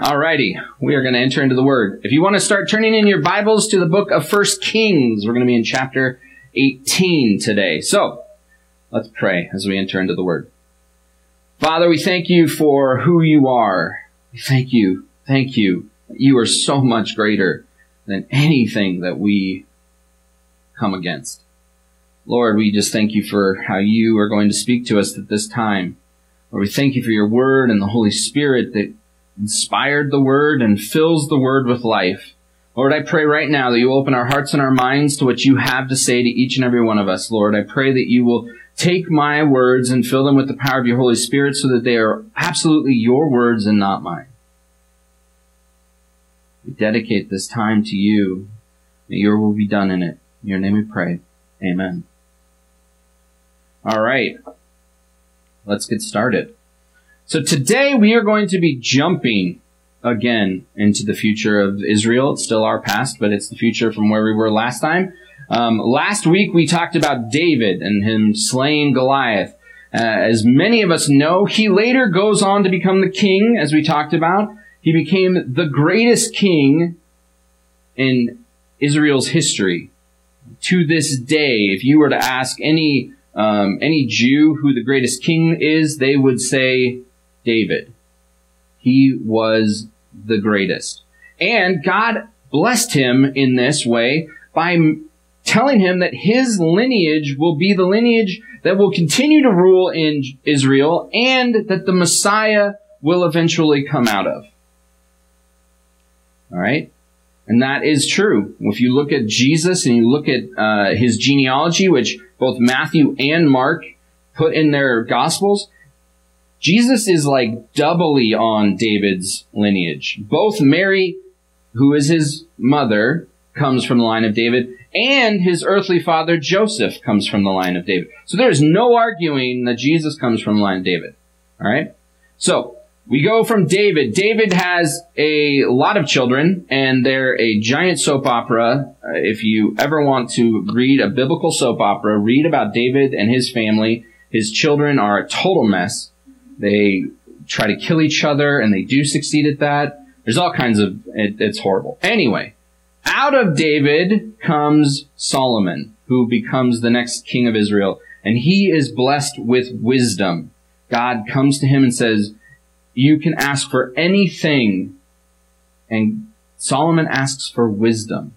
Alrighty, we are going to enter into the Word. If you want to start turning in your Bibles to the book of First Kings, we're going to be in chapter 18 today. So, let's pray as we enter into the Word. Father, we thank you for who you are. We thank you, thank you. You are so much greater than anything that we come against. Lord, we just thank you for how you are going to speak to us at this time. Lord, we thank you for your word and the Holy Spirit that inspired the word and fills the word with life. Lord, I pray right now that you open our hearts and our minds to what you have to say to each and every one of us, Lord. I pray that you will take my words and fill them with the power of your Holy Spirit so that they are absolutely your words and not mine. We dedicate this time to you. May your will be done in it. In your name we pray. Amen. All right. Let's get started. So today we are going to be jumping again into the future of Israel. It's still our past, but it's the future from where we were last time. Um, last week we talked about David and him slaying Goliath. Uh, as many of us know, he later goes on to become the king, as we talked about. He became the greatest king in Israel's history. To this day, if you were to ask any um, any Jew who the greatest king is, they would say David. He was the greatest. And God blessed him in this way by telling him that his lineage will be the lineage that will continue to rule in Israel and that the Messiah will eventually come out of. All right? And that is true. If you look at Jesus and you look at uh, his genealogy, which both Matthew and Mark put in their gospels, Jesus is like doubly on David's lineage. Both Mary, who is his mother, comes from the line of David, and his earthly father Joseph comes from the line of David. So there's no arguing that Jesus comes from the line of David. All right? So, we go from David. David has a lot of children, and they're a giant soap opera. Uh, if you ever want to read a biblical soap opera, read about David and his family. His children are a total mess. They try to kill each other, and they do succeed at that. There's all kinds of, it, it's horrible. Anyway, out of David comes Solomon, who becomes the next king of Israel, and he is blessed with wisdom. God comes to him and says, you can ask for anything, and Solomon asks for wisdom.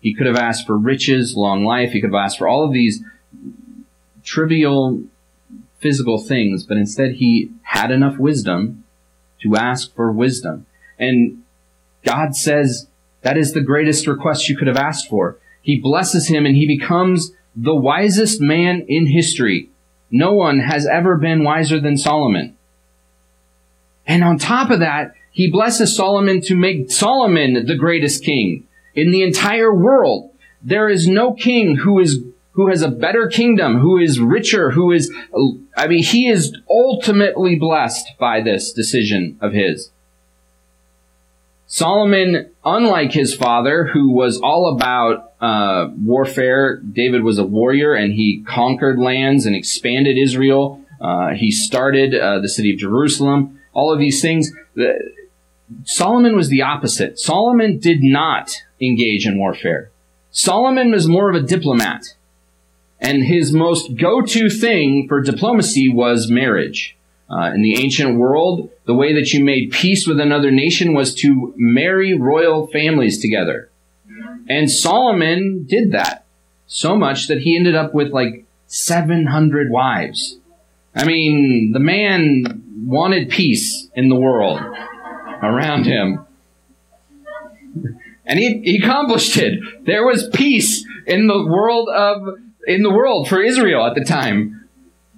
He could have asked for riches, long life. He could have asked for all of these trivial physical things, but instead he had enough wisdom to ask for wisdom. And God says that is the greatest request you could have asked for. He blesses him and he becomes the wisest man in history. No one has ever been wiser than Solomon. And on top of that, he blesses Solomon to make Solomon the greatest king in the entire world. There is no king who is who has a better kingdom, who is richer, who is, I mean, he is ultimately blessed by this decision of his. Solomon, unlike his father, who was all about uh, warfare, David was a warrior and he conquered lands and expanded Israel. Uh, he started uh, the city of Jerusalem. All of these things. The, Solomon was the opposite. Solomon did not engage in warfare. Solomon was more of a diplomat. And his most go-to thing for diplomacy was marriage. Uh, in the ancient world, the way that you made peace with another nation was to marry royal families together. And Solomon did that so much that he ended up with like 700 wives. I mean, the man wanted peace in the world around him. And he, he accomplished it. There was peace in the world of in the world for Israel at the time.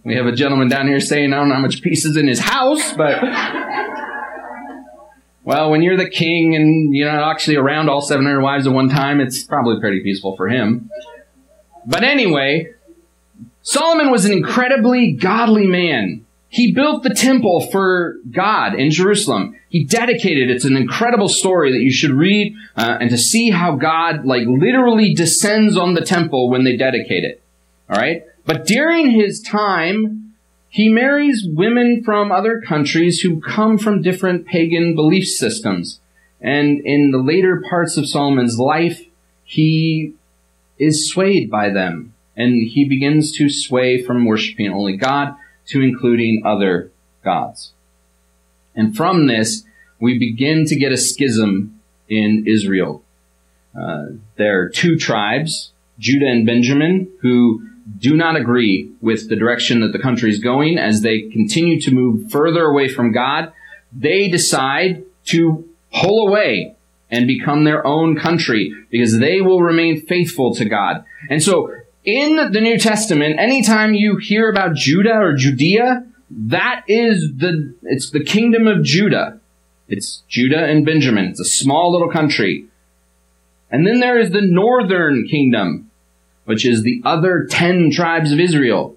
We have a gentleman down here saying, I don't know how much peace is in his house, but. well, when you're the king and you're not actually around all 700 wives at one time, it's probably pretty peaceful for him. But anyway, Solomon was an incredibly godly man. He built the temple for God in Jerusalem. He dedicated. It's an incredible story that you should read uh, and to see how God like literally descends on the temple when they dedicate it. All right. But during his time, he marries women from other countries who come from different pagan belief systems. And in the later parts of Solomon's life, he is swayed by them. And he begins to sway from worshiping only God to including other gods. And from this, we begin to get a schism in Israel. Uh, there are two tribes, Judah and Benjamin, who do not agree with the direction that the country is going as they continue to move further away from God. They decide to pull away and become their own country because they will remain faithful to God. And so in the New Testament, anytime you hear about Judah or Judea, that is the, it's the kingdom of Judah. It's Judah and Benjamin. It's a small little country. And then there is the northern kingdom, which is the other ten tribes of Israel.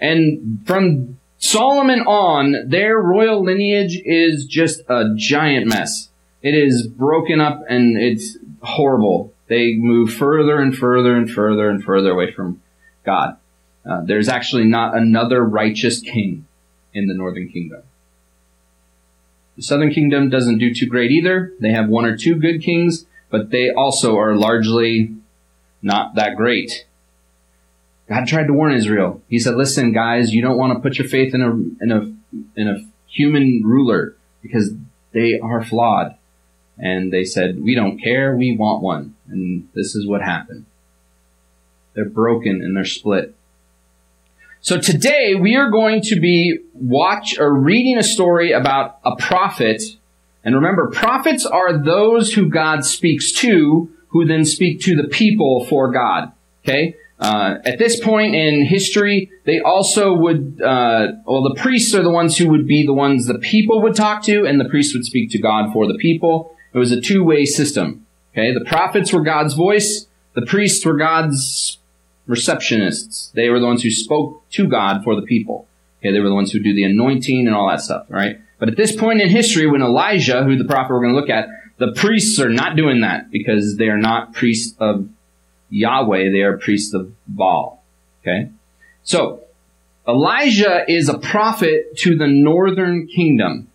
And from Solomon on, their royal lineage is just a giant mess. It is broken up and it's horrible. They move further and further and further and further away from God. Uh, there's actually not another righteous king in the northern kingdom. The southern kingdom doesn't do too great either. They have one or two good kings, but they also are largely not that great. God tried to warn Israel. He said, "Listen, guys, you don't want to put your faith in a in a in a human ruler because they are flawed." And they said, "We don't care. We want one." And this is what happened. They're broken and they're split. So today we are going to be watch or reading a story about a prophet. And remember, prophets are those who God speaks to, who then speak to the people for God. Okay? Uh, at this point in history, they also would, uh, well, the priests are the ones who would be the ones the people would talk to, and the priests would speak to God for the people. It was a two-way system. Okay? The prophets were God's voice. The priests were God's receptionists. They were the ones who spoke to God for the people. Okay, they were the ones who do the anointing and all that stuff, right? But at this point in history, when Elijah, who the prophet we're going to look at, the priests are not doing that because they are not priests of Yahweh, they are priests of Baal. Okay? So, Elijah is a prophet to the northern kingdom.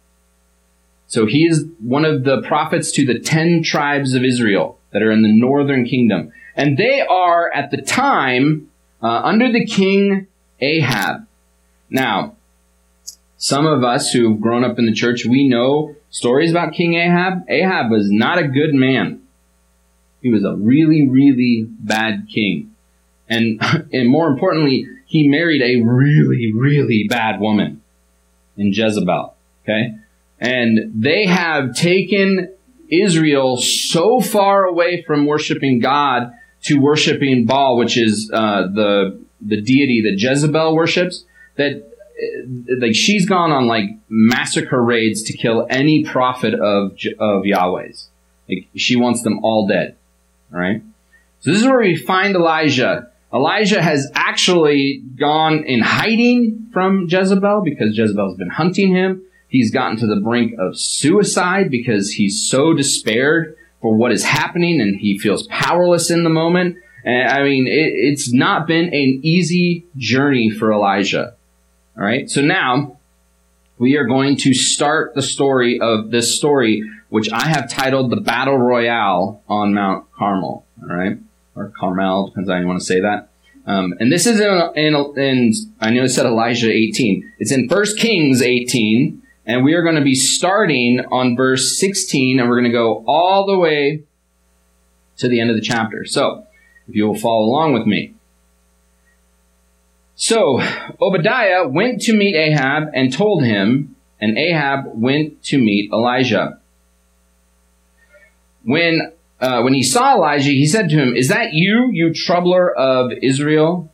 So he is one of the prophets to the ten tribes of Israel that are in the northern kingdom. And they are, at the time, uh, under the king Ahab. Now, some of us who've grown up in the church, we know stories about King Ahab. Ahab was not a good man. He was a really, really bad king. And, and more importantly, he married a really, really bad woman in Jezebel. Okay? And they have taken Israel so far away from worshiping God to worshiping Baal, which is uh, the the deity that Jezebel worships, that uh, like she's gone on like massacre raids to kill any prophet of of Yahweh's. Like she wants them all dead. All right. So this is where we find Elijah. Elijah has actually gone in hiding from Jezebel because Jezebel's been hunting him. He's gotten to the brink of suicide because he's so despaired for what is happening and he feels powerless in the moment. And I mean, it, it's not been an easy journey for Elijah. All right. So now we are going to start the story of this story, which I have titled the Battle Royale on Mount Carmel. All right. Or Carmel, depends on how you want to say that. Um, and this is in, in, in, I know it said Elijah 18. It's in 1 Kings 18. And we are going to be starting on verse 16 and we're going to go all the way to the end of the chapter. So, if you will follow along with me. So, Obadiah went to meet Ahab and told him, and Ahab went to meet Elijah. When, uh, when he saw Elijah, he said to him, Is that you, you troubler of Israel?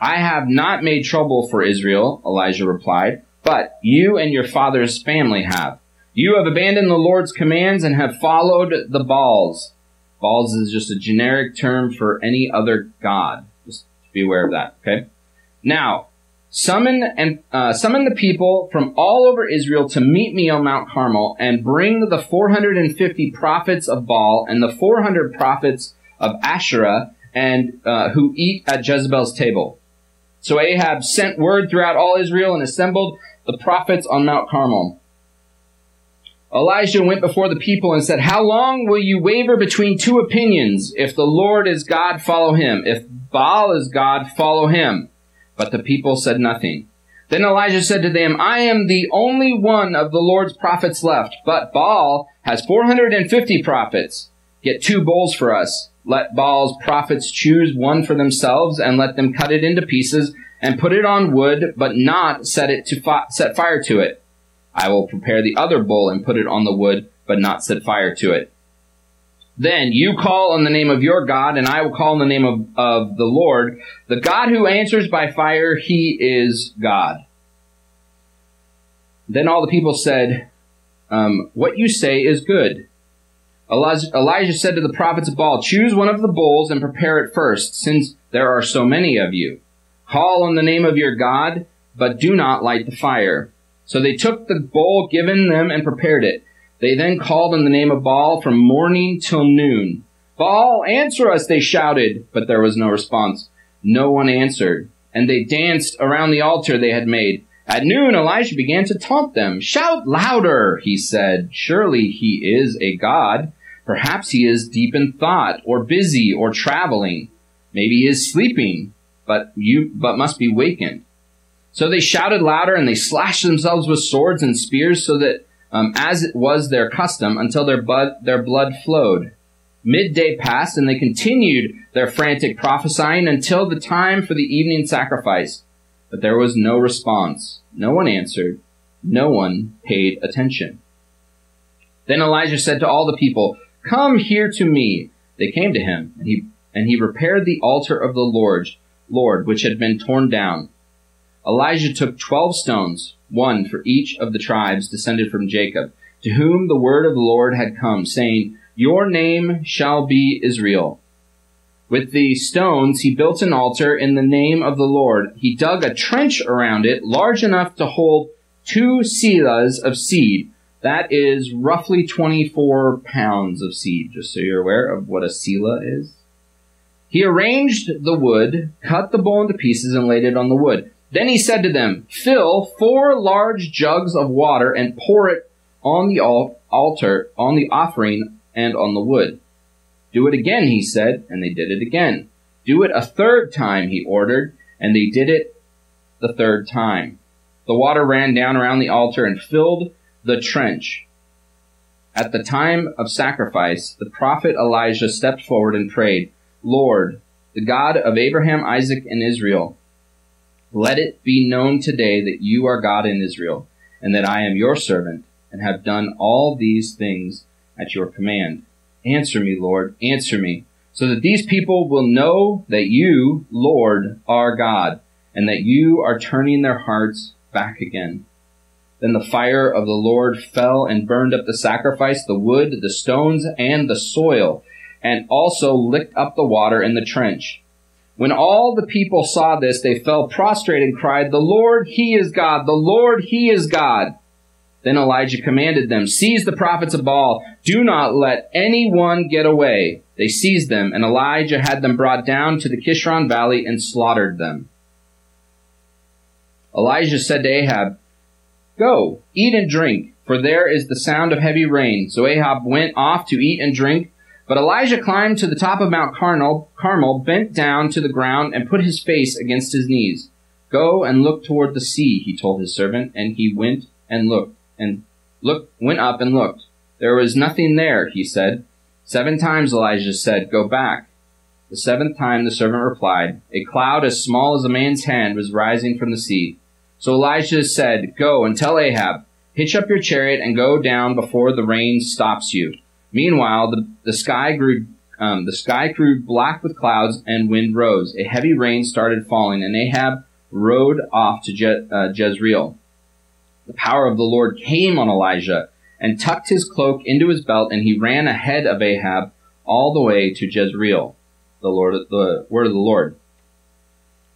I have not made trouble for Israel, Elijah replied. But you and your father's family have. You have abandoned the Lord's commands and have followed the Baals. Baals is just a generic term for any other god. Just be aware of that, okay? Now, summon and uh, summon the people from all over Israel to meet me on Mount Carmel and bring the 450 prophets of Baal and the 400 prophets of Asherah and uh, who eat at Jezebel's table. So Ahab sent word throughout all Israel and assembled the prophets on Mount Carmel. Elijah went before the people and said, How long will you waver between two opinions? If the Lord is God, follow him. If Baal is God, follow him. But the people said nothing. Then Elijah said to them, I am the only one of the Lord's prophets left, but Baal has 450 prophets. Get two bowls for us. Let Baal's prophets choose one for themselves and let them cut it into pieces and put it on wood, but not set it to fi- set fire to it. I will prepare the other bowl and put it on the wood, but not set fire to it. Then you call on the name of your God, and I will call on the name of, of the Lord. The God who answers by fire, he is God. Then all the people said, um, What you say is good. Elijah, Elijah said to the prophets of Baal, Choose one of the bulls and prepare it first, since there are so many of you. Call on the name of your God, but do not light the fire. So they took the bowl given them and prepared it. They then called on the name of Baal from morning till noon. Baal, answer us, they shouted, but there was no response. No one answered. And they danced around the altar they had made. At noon, Elijah began to taunt them. Shout louder, he said. Surely he is a god. Perhaps he is deep in thought, or busy, or traveling. Maybe he is sleeping, but you, but must be wakened. So they shouted louder and they slashed themselves with swords and spears so that, um, as it was their custom, until their blood, their blood flowed. Midday passed and they continued their frantic prophesying until the time for the evening sacrifice. But there was no response. No one answered. No one paid attention. Then Elijah said to all the people, Come here to me. They came to him, and he, and he repaired the altar of the Lord, Lord, which had been torn down Elijah took twelve stones, one for each of the tribes descended from Jacob, to whom the word of the Lord had come, saying, Your name shall be Israel. With the stones he built an altar in the name of the Lord. He dug a trench around it large enough to hold two selahs of seed. That is roughly 24 pounds of seed, just so you're aware of what a selah is. He arranged the wood, cut the bowl into pieces, and laid it on the wood. Then he said to them, Fill four large jugs of water and pour it on the altar, on the offering, and on the wood. Do it again, he said, and they did it again. Do it a third time, he ordered, and they did it the third time. The water ran down around the altar and filled the trench. At the time of sacrifice, the prophet Elijah stepped forward and prayed, Lord, the God of Abraham, Isaac, and Israel, let it be known today that you are God in Israel, and that I am your servant, and have done all these things at your command. Answer me, Lord, answer me, so that these people will know that you, Lord, are God, and that you are turning their hearts back again. Then the fire of the Lord fell and burned up the sacrifice, the wood, the stones, and the soil, and also licked up the water in the trench. When all the people saw this, they fell prostrate and cried, The Lord, He is God! The Lord, He is God! Then Elijah commanded them, Seize the prophets of Baal. Do not let anyone get away. They seized them, and Elijah had them brought down to the Kishon valley and slaughtered them. Elijah said to Ahab, Go, eat and drink, for there is the sound of heavy rain. So Ahab went off to eat and drink. But Elijah climbed to the top of Mount Carmel, Carmel, bent down to the ground, and put his face against his knees. Go and look toward the sea, he told his servant, and he went and looked, and looked, went up and looked. There was nothing there, he said. Seven times Elijah said, Go back. The seventh time the servant replied, A cloud as small as a man's hand was rising from the sea. So Elijah said, Go and tell Ahab, Hitch up your chariot and go down before the rain stops you. Meanwhile, the, the sky grew um, the sky grew black with clouds, and wind rose. A heavy rain started falling, and Ahab rode off to Je- uh, Jezreel. The power of the Lord came on Elijah, and tucked his cloak into his belt, and he ran ahead of Ahab all the way to Jezreel. The Lord, the word of the Lord.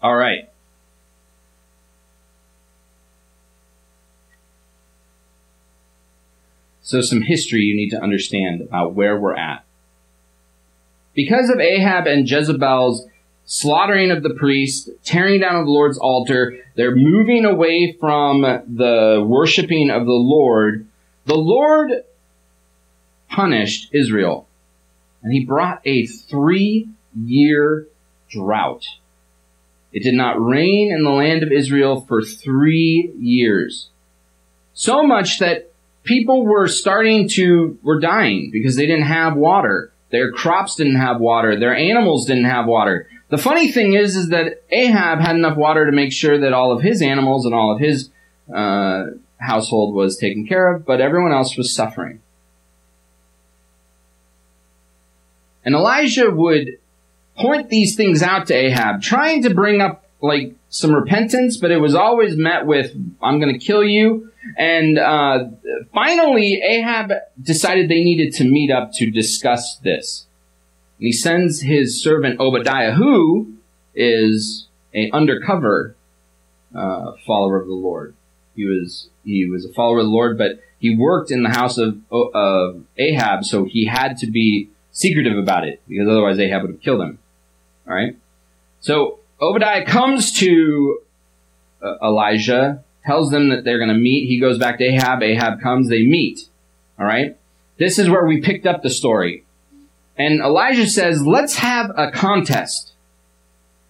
All right. So, some history you need to understand about where we're at. Because of Ahab and Jezebel's slaughtering of the priest, tearing down of the Lord's altar. They're moving away from the worshiping of the Lord. The Lord punished Israel and he brought a three year drought. It did not rain in the land of Israel for three years. So much that people were starting to, were dying because they didn't have water. Their crops didn't have water. Their animals didn't have water. The funny thing is, is that Ahab had enough water to make sure that all of his animals and all of his uh, household was taken care of, but everyone else was suffering. And Elijah would point these things out to Ahab, trying to bring up like some repentance, but it was always met with, I'm going to kill you. And uh, finally, Ahab decided they needed to meet up to discuss this. And he sends his servant Obadiah, who is a undercover uh, follower of the Lord. He was he was a follower of the Lord, but he worked in the house of, of Ahab, so he had to be secretive about it because otherwise Ahab would have killed him. All right. So Obadiah comes to uh, Elijah, tells them that they're going to meet. He goes back to Ahab. Ahab comes. They meet. All right. This is where we picked up the story. And Elijah says, let's have a contest.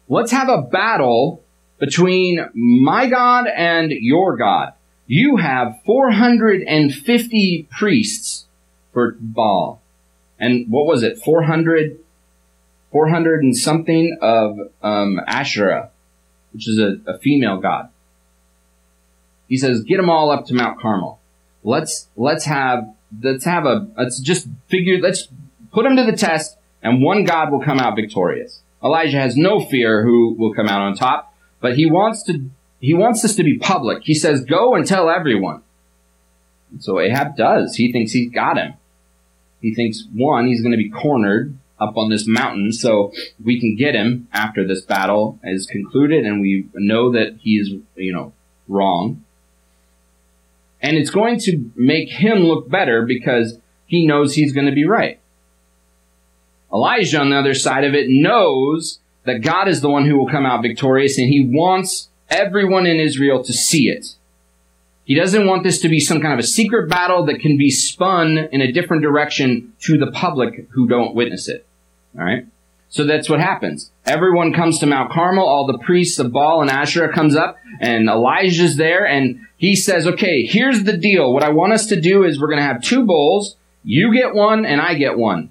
Let's have a battle between my God and your God. You have 450 priests for Baal and what was it, 400, 400 and something of um, Asherah, which is a, a female god. He says, get them all up to Mount Carmel. Let's let's have let's have a let's just figure let's put them to the test, and one God will come out victorious. Elijah has no fear who will come out on top, but he wants to he wants this to be public. He says, "Go and tell everyone." And so Ahab does. He thinks he's got him. He thinks, one, he's going to be cornered up on this mountain, so we can get him after this battle is concluded, and we know that he is, you know, wrong. And it's going to make him look better because he knows he's going to be right. Elijah, on the other side of it, knows that God is the one who will come out victorious, and he wants everyone in Israel to see it. He doesn't want this to be some kind of a secret battle that can be spun in a different direction to the public who don't witness it. All right. So that's what happens. Everyone comes to Mount Carmel. All the priests of Baal and Asherah comes up and Elijah's there and he says, okay, here's the deal. What I want us to do is we're going to have two bowls. You get one and I get one.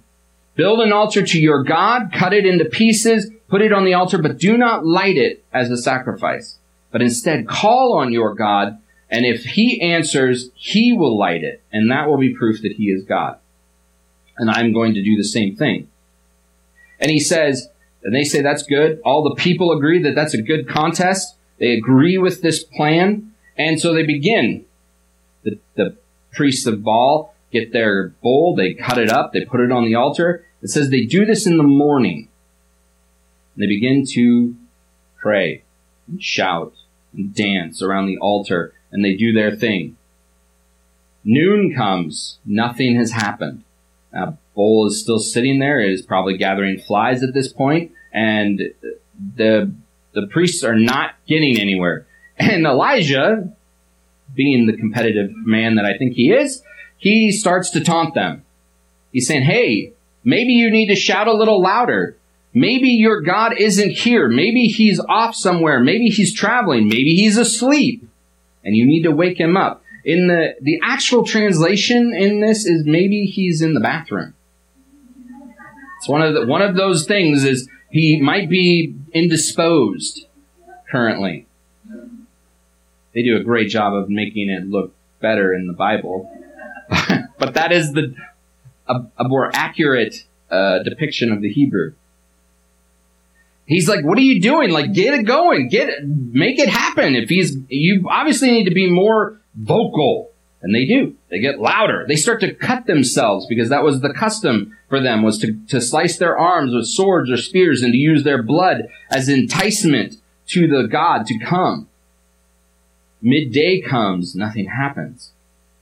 Build an altar to your God, cut it into pieces, put it on the altar, but do not light it as a sacrifice. But instead call on your God and if he answers, he will light it, and that will be proof that he is God. And I'm going to do the same thing. And he says, and they say that's good. All the people agree that that's a good contest. They agree with this plan. And so they begin. The, the priests of Baal get their bowl, they cut it up, they put it on the altar. It says they do this in the morning. And they begin to pray and shout and dance around the altar and they do their thing. Noon comes, nothing has happened. A bowl is still sitting there. It is probably gathering flies at this point, and the the priests are not getting anywhere. And Elijah, being the competitive man that I think he is, he starts to taunt them. He's saying, "Hey, maybe you need to shout a little louder. Maybe your God isn't here. Maybe he's off somewhere. Maybe he's traveling. Maybe he's asleep." and you need to wake him up. In the the actual translation in this is maybe he's in the bathroom. It's one of the, one of those things is he might be indisposed currently. They do a great job of making it look better in the Bible, but that is the a, a more accurate uh, depiction of the Hebrew. He's like, what are you doing? Like, get it going. Get it, make it happen. If he's, you obviously need to be more vocal. And they do. They get louder. They start to cut themselves because that was the custom for them was to, to slice their arms with swords or spears and to use their blood as enticement to the God to come. Midday comes, nothing happens.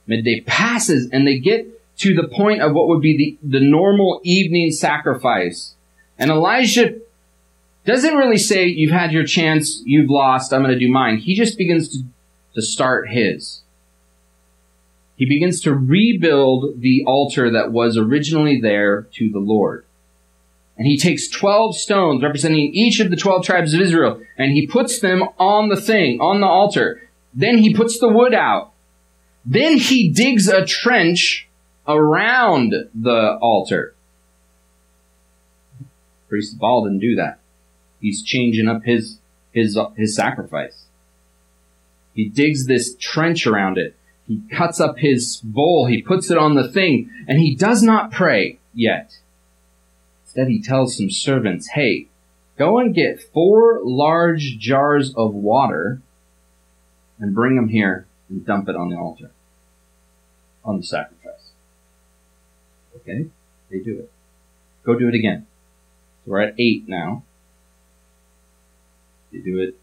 Midday passes and they get to the point of what would be the, the normal evening sacrifice. And Elijah doesn't really say, you've had your chance, you've lost, I'm going to do mine. He just begins to, to start his. He begins to rebuild the altar that was originally there to the Lord. And he takes 12 stones representing each of the 12 tribes of Israel and he puts them on the thing, on the altar. Then he puts the wood out. Then he digs a trench around the altar. Priest Baal didn't do that. He's changing up his, his, his sacrifice. He digs this trench around it. He cuts up his bowl. He puts it on the thing and he does not pray yet. Instead, he tells some servants, hey, go and get four large jars of water and bring them here and dump it on the altar, on the sacrifice. Okay, they do it. Go do it again. So we're at eight now. They do it,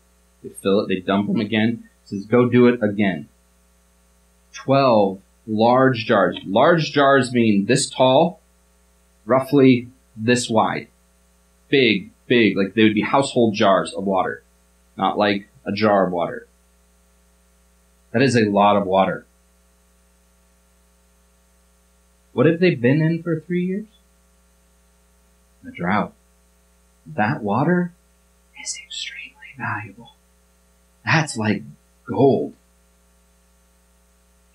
they fill it, they dump them again. It says, go do it again. Twelve large jars. Large jars mean this tall, roughly this wide. Big, big, like they would be household jars of water, not like a jar of water. That is a lot of water. What have they been in for three years? A drought. That water is extremely valuable. That's like gold.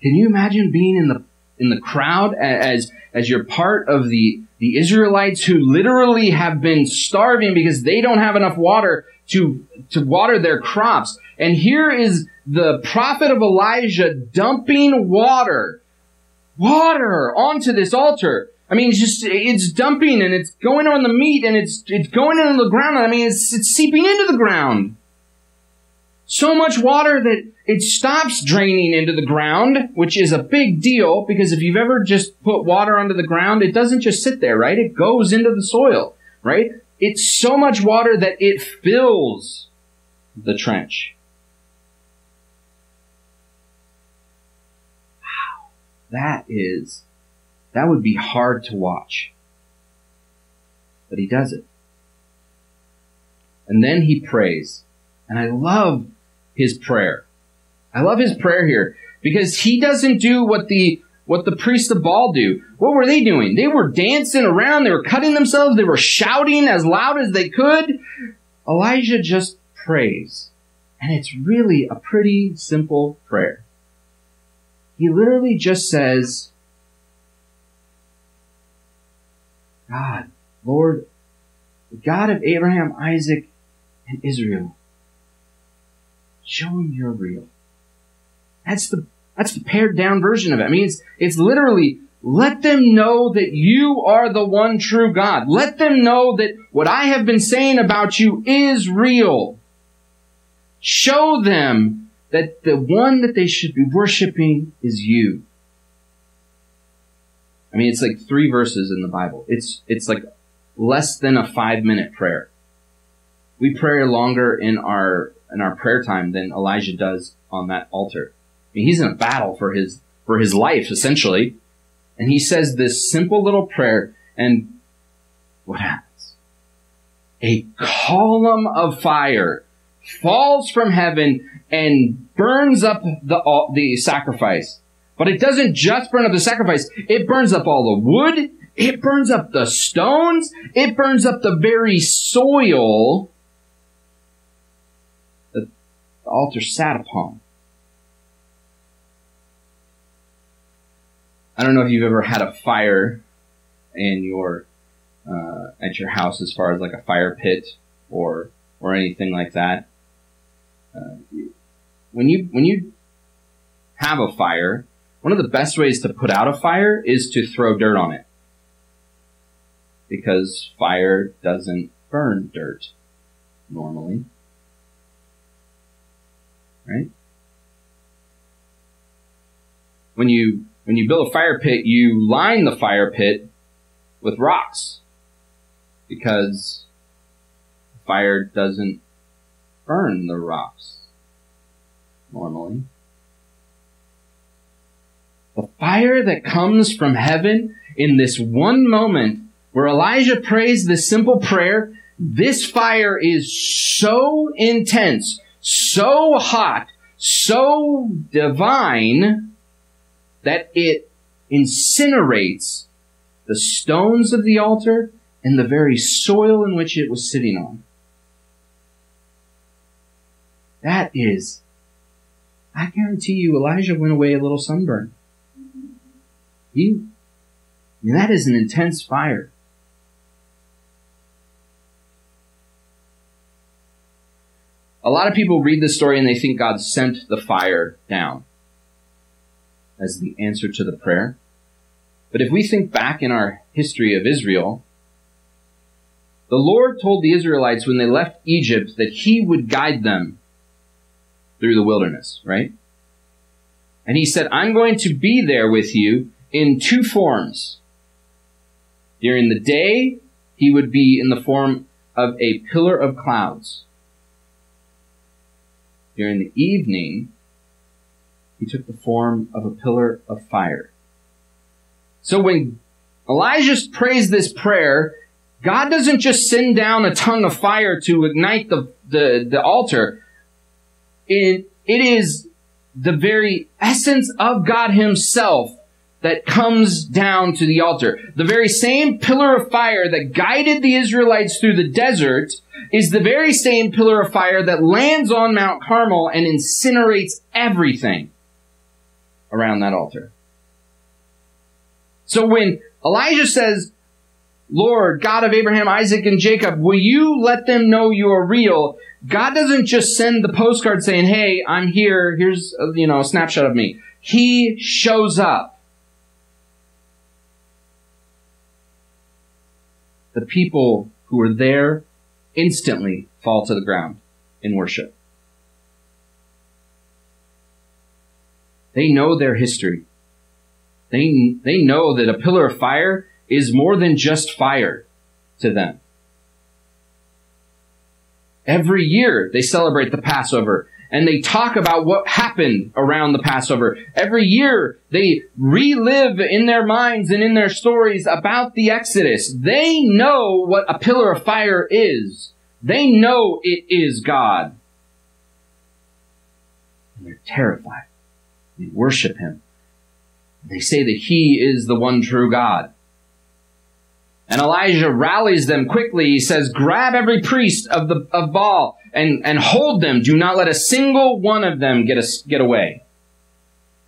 Can you imagine being in the in the crowd as as you're part of the the Israelites who literally have been starving because they don't have enough water to, to water their crops. And here is the prophet of Elijah dumping water, water onto this altar. I mean, it's just, it's dumping and it's going on the meat and it's, it's going into the ground. I mean, it's, it's seeping into the ground. So much water that it stops draining into the ground, which is a big deal because if you've ever just put water under the ground, it doesn't just sit there, right? It goes into the soil, right? It's so much water that it fills the trench. Wow. That is, that would be hard to watch. But he does it. And then he prays. And I love his prayer. I love his prayer here because he doesn't do what the what the priests of Baal do. What were they doing? They were dancing around, they were cutting themselves, they were shouting as loud as they could. Elijah just prays. And it's really a pretty simple prayer. He literally just says, God, Lord, the God of Abraham, Isaac, and Israel, show them you're real. That's the that's the pared down version of it. I mean, it's it's literally let them know that you are the one true God. Let them know that what I have been saying about you is real. Show them that the one that they should be worshiping is you. I mean, it's like three verses in the Bible. It's, it's like less than a five minute prayer. We pray longer in our in our prayer time than Elijah does on that altar. I mean, he's in a battle for his for his life essentially, and he says this simple little prayer, and what happens? A column of fire falls from heaven and burns up the uh, the sacrifice. But it doesn't just burn up the sacrifice; it burns up all the wood. It burns up the stones. It burns up the very soil the altar sat upon. I don't know if you've ever had a fire in your uh, at your house, as far as like a fire pit or or anything like that. Uh, when you when you have a fire, one of the best ways to put out a fire is to throw dirt on it, because fire doesn't burn dirt normally right? When you when you build a fire pit, you line the fire pit with rocks because fire doesn't burn the rocks normally. The fire that comes from heaven in this one moment where Elijah prays this simple prayer This fire is so intense, so hot, so divine that it incinerates the stones of the altar and the very soil in which it was sitting on. That is, I guarantee you, Elijah went away a little sunburned. He, I mean, that is an intense fire. A lot of people read this story and they think God sent the fire down as the answer to the prayer. But if we think back in our history of Israel, the Lord told the Israelites when they left Egypt that He would guide them through the wilderness, right? And He said, I'm going to be there with you in two forms. During the day, He would be in the form of a pillar of clouds during the evening, he took the form of a pillar of fire. So when Elijah prays this prayer, God doesn't just send down a tongue of fire to ignite the, the, the altar. It, it is the very essence of God himself that comes down to the altar. The very same pillar of fire that guided the Israelites through the desert is the very same pillar of fire that lands on Mount Carmel and incinerates everything around that altar. So when Elijah says, Lord, God of Abraham, Isaac, and Jacob, will you let them know you are real? God doesn't just send the postcard saying, hey, I'm here, here's, a, you know, a snapshot of me. He shows up. The people who are there instantly fall to the ground in worship. They know their history. They, they know that a pillar of fire is more than just fire to them. Every year they celebrate the Passover and they talk about what happened around the Passover. Every year they relive in their minds and in their stories about the Exodus. They know what a pillar of fire is. They know it is God. And they're terrified. They worship Him. They say that He is the one true God. And Elijah rallies them quickly. He says, grab every priest of the, of Baal and, and hold them. Do not let a single one of them get a, get away.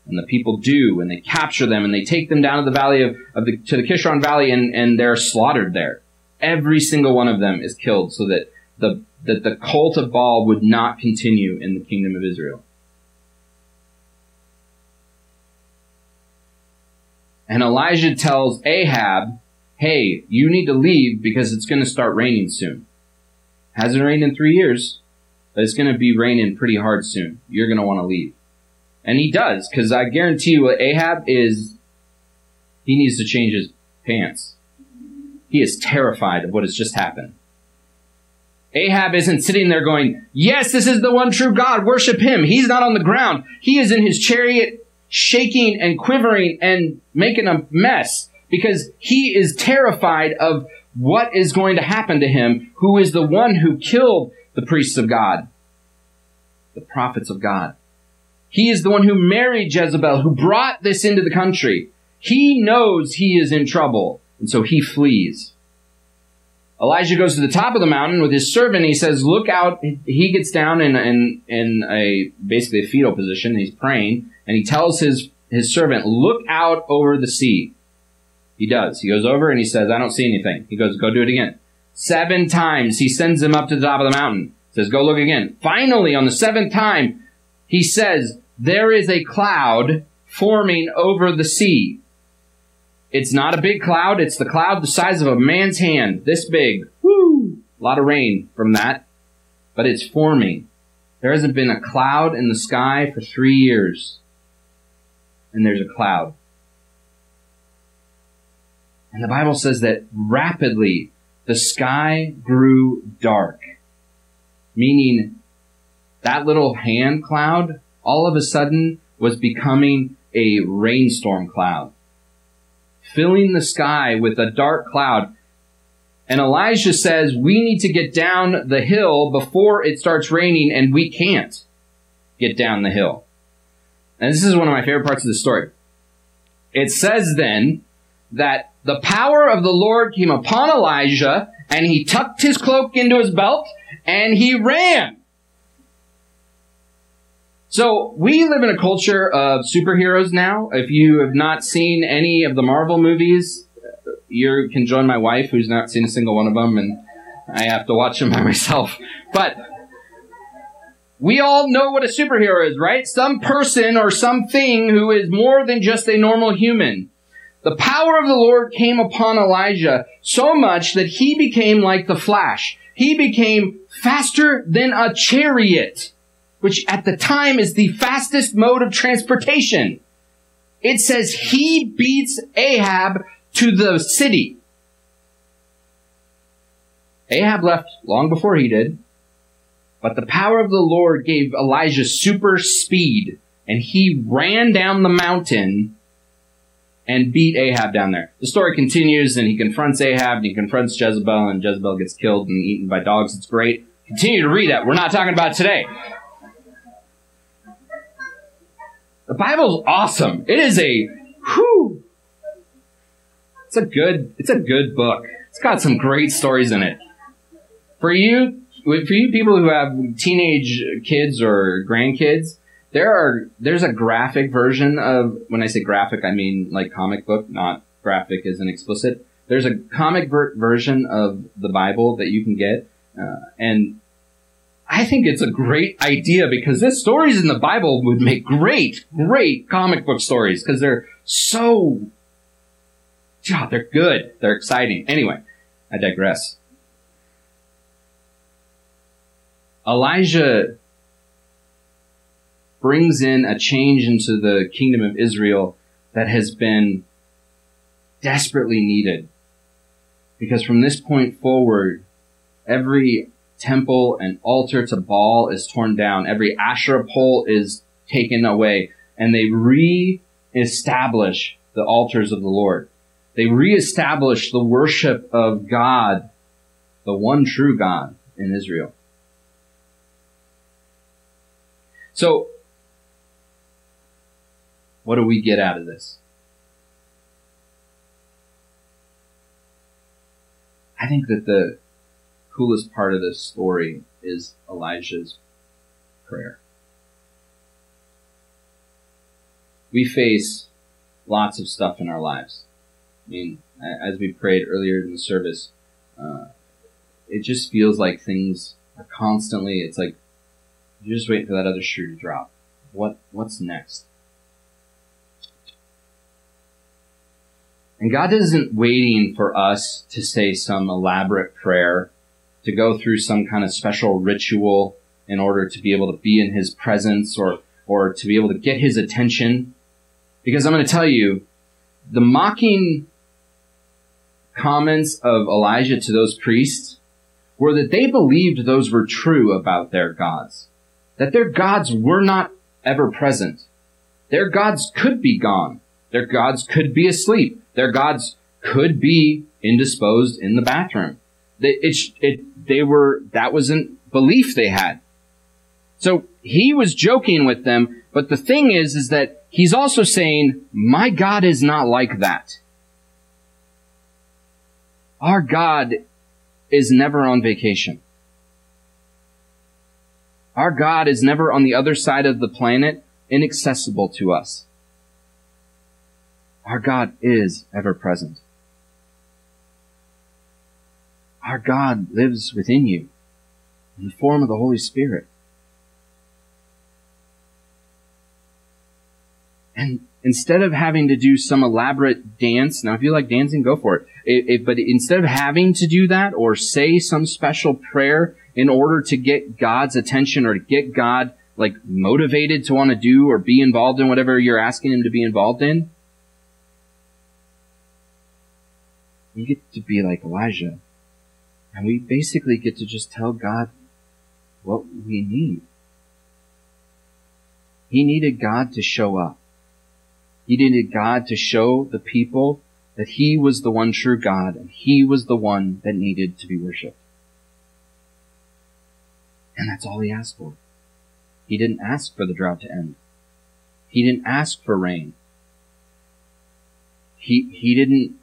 And the people do, and they capture them, and they take them down to the valley of, of the, to the Kishon Valley, and, and they're slaughtered there. Every single one of them is killed so that the, that the cult of Baal would not continue in the kingdom of Israel. And Elijah tells Ahab, hey, you need to leave because it's going to start raining soon. Hasn't rained in three years, but it's going to be raining pretty hard soon. You're going to want to leave. And he does, because I guarantee you Ahab is, he needs to change his pants. He is terrified of what has just happened. Ahab isn't sitting there going, yes, this is the one true God, worship him. He's not on the ground. He is in his chariot shaking and quivering and making a mess because he is terrified of what is going to happen to him, who is the one who killed the priests of God, the prophets of God. He is the one who married Jezebel, who brought this into the country. He knows he is in trouble, and so he flees. Elijah goes to the top of the mountain with his servant. He says, look out. He gets down in, in, in a, basically a fetal position. He's praying and he tells his, his servant, look out over the sea. He does. He goes over and he says, I don't see anything. He goes, go do it again. Seven times he sends him up to the top of the mountain. Says, go look again. Finally, on the seventh time, he says, there is a cloud forming over the sea. It's not a big cloud. It's the cloud the size of a man's hand, this big. Woo! A lot of rain from that. But it's forming. There hasn't been a cloud in the sky for three years. And there's a cloud. And the Bible says that rapidly the sky grew dark. Meaning that little hand cloud all of a sudden was becoming a rainstorm cloud filling the sky with a dark cloud. And Elijah says, we need to get down the hill before it starts raining, and we can't get down the hill. And this is one of my favorite parts of the story. It says then that the power of the Lord came upon Elijah, and he tucked his cloak into his belt, and he ran. So we live in a culture of superheroes now. If you have not seen any of the Marvel movies, you can join my wife, who's not seen a single one of them, and I have to watch them by myself. But we all know what a superhero is, right? Some person or something who is more than just a normal human. The power of the Lord came upon Elijah so much that he became like the Flash. He became faster than a chariot, which at the time is the fastest mode of transportation. It says he beats Ahab to the city. Ahab left long before he did, but the power of the Lord gave Elijah super speed, and he ran down the mountain and beat Ahab down there. The story continues, and he confronts Ahab, and he confronts Jezebel, and Jezebel gets killed and eaten by dogs. It's great. Continue to read that. We're not talking about today. The Bible's awesome. It is a whew, it's a good, it's a good book. It's got some great stories in it. For you, for you people who have teenage kids or grandkids, there are, there's a graphic version of, when I say graphic, I mean like comic book, not graphic as an explicit. There's a comic ver- version of the Bible that you can get, uh, and I think it's a great idea because the stories in the Bible would make great, great comic book stories because they're so God, they're good. They're exciting. Anyway, I digress. Elijah brings in a change into the kingdom of Israel that has been desperately needed. Because from this point forward, every temple and altar to Baal is torn down. Every Asherah pole is taken away and they re-establish the altars of the Lord. They reestablished the worship of God, the one true God in Israel. So, what do we get out of this? I think that the coolest part of this story is Elijah's prayer. We face lots of stuff in our lives. I mean, as we prayed earlier in the service, uh, it just feels like things are constantly. It's like you're just waiting for that other shoe to drop. What what's next? And God isn't waiting for us to say some elaborate prayer, to go through some kind of special ritual in order to be able to be in His presence or or to be able to get His attention. Because I'm going to tell you, the mocking comments of Elijah to those priests were that they believed those were true about their gods. That their gods were not ever present. Their gods could be gone. Their gods could be asleep. Their gods could be indisposed in the bathroom. They, it, it, they were, that wasn't belief they had. So he was joking with them, but the thing is, is that he's also saying, my God is not like that. Our God is never on vacation. Our God is never on the other side of the planet, inaccessible to us. Our God is ever present. Our God lives within you in the form of the Holy Spirit. And instead of having to do some elaborate dance, now if you like dancing, go for it. it, it but instead of having to do that or say some special prayer in order to get God's attention or to get God like motivated to want to do or be involved in whatever you're asking him to be involved in, we get to be like Elijah. And we basically get to just tell God what we need. He needed God to show up. He needed God to show the people that he was the one true God and he was the one that needed to be worshiped. And that's all he asked for. He didn't ask for the drought to end. He didn't ask for rain. He, he didn't,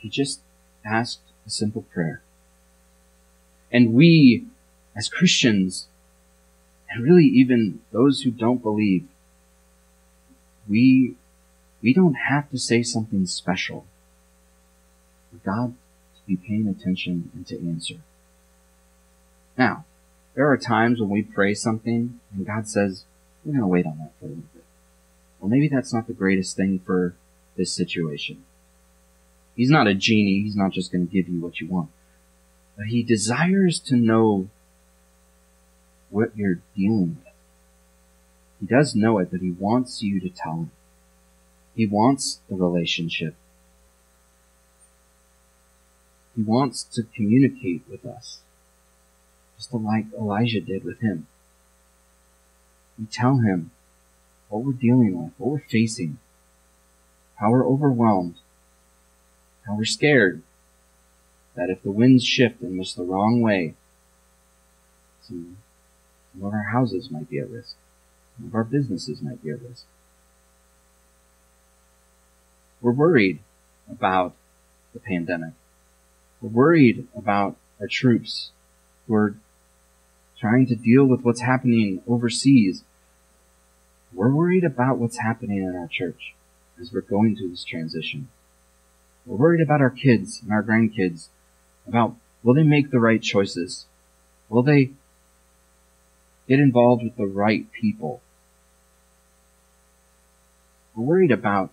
he just asked a simple prayer. And we, as Christians, and really even those who don't believe, we, we don't have to say something special for God to be paying attention and to answer. Now, there are times when we pray something and God says, we're going to wait on that for a little bit. Well, maybe that's not the greatest thing for this situation. He's not a genie. He's not just going to give you what you want. But he desires to know what you're dealing with. He does know it, but he wants you to tell him. He wants the relationship. He wants to communicate with us, just like Elijah did with him. We tell him what we're dealing with, what we're facing, how we're overwhelmed, we're scared, that if the winds shift in just the wrong way, some, some of our houses might be at risk. Some of our businesses might be at risk. We're worried about the pandemic. We're worried about our troops who are trying to deal with what's happening overseas. We're worried about what's happening in our church as we're going through this transition. We're worried about our kids and our grandkids, about will they make the right choices? Will they get involved with the right people? We're worried about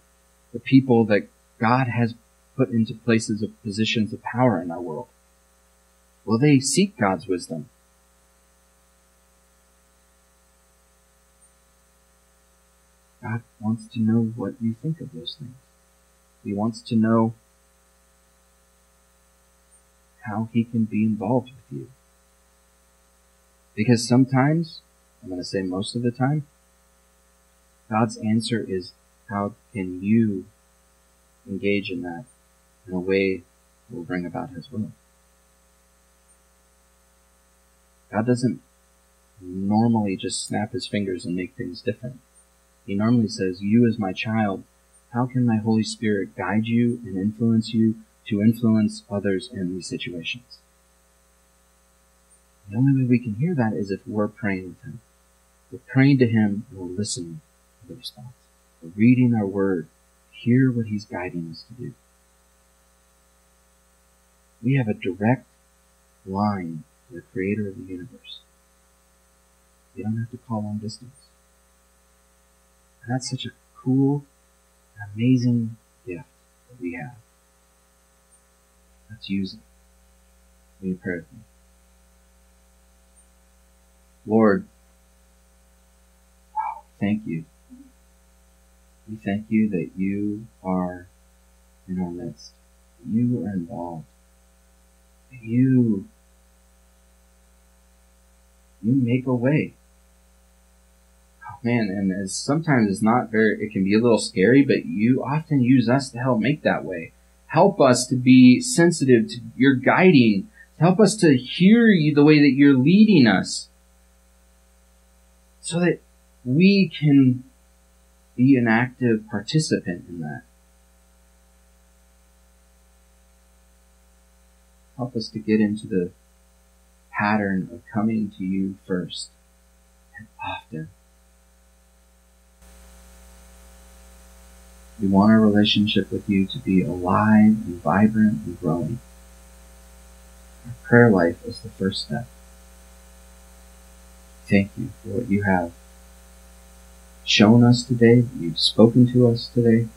the people that God has put into places of positions of power in our world. Will they seek God's wisdom? God wants to know what you think of those things. He wants to know how he can be involved with you. Because sometimes, I'm going to say most of the time, God's answer is how can you engage in that in a way that will bring about his will. God doesn't normally just snap his fingers and make things different. He normally says, You as my child, how can my Holy Spirit guide you and influence you to influence others in these situations? The only way we can hear that is if we're praying with Him. We're praying to Him we're listening to the response. We're reading our Word, hear what He's guiding us to do. We have a direct line to the Creator of the universe. We don't have to call long distance. And that's such a cool, amazing gift that we have. Let's use it. Will you pray with me? Lord, thank you. We thank you that you are in our midst. You are involved. You, you make a way man, and as sometimes it's not very, it can be a little scary, but you often use us to help make that way. Help us to be sensitive to your guiding. Help us to hear you the way that you're leading us. So that we can be an active participant in that. Help us to get into the pattern of coming to you first and often. We want our relationship with you to be alive and vibrant and growing. Our prayer life is the first step. Thank you for what you have shown us today, you've spoken to us today.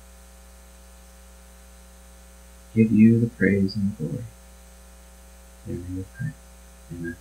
Give you the praise and the glory. In name. Amen.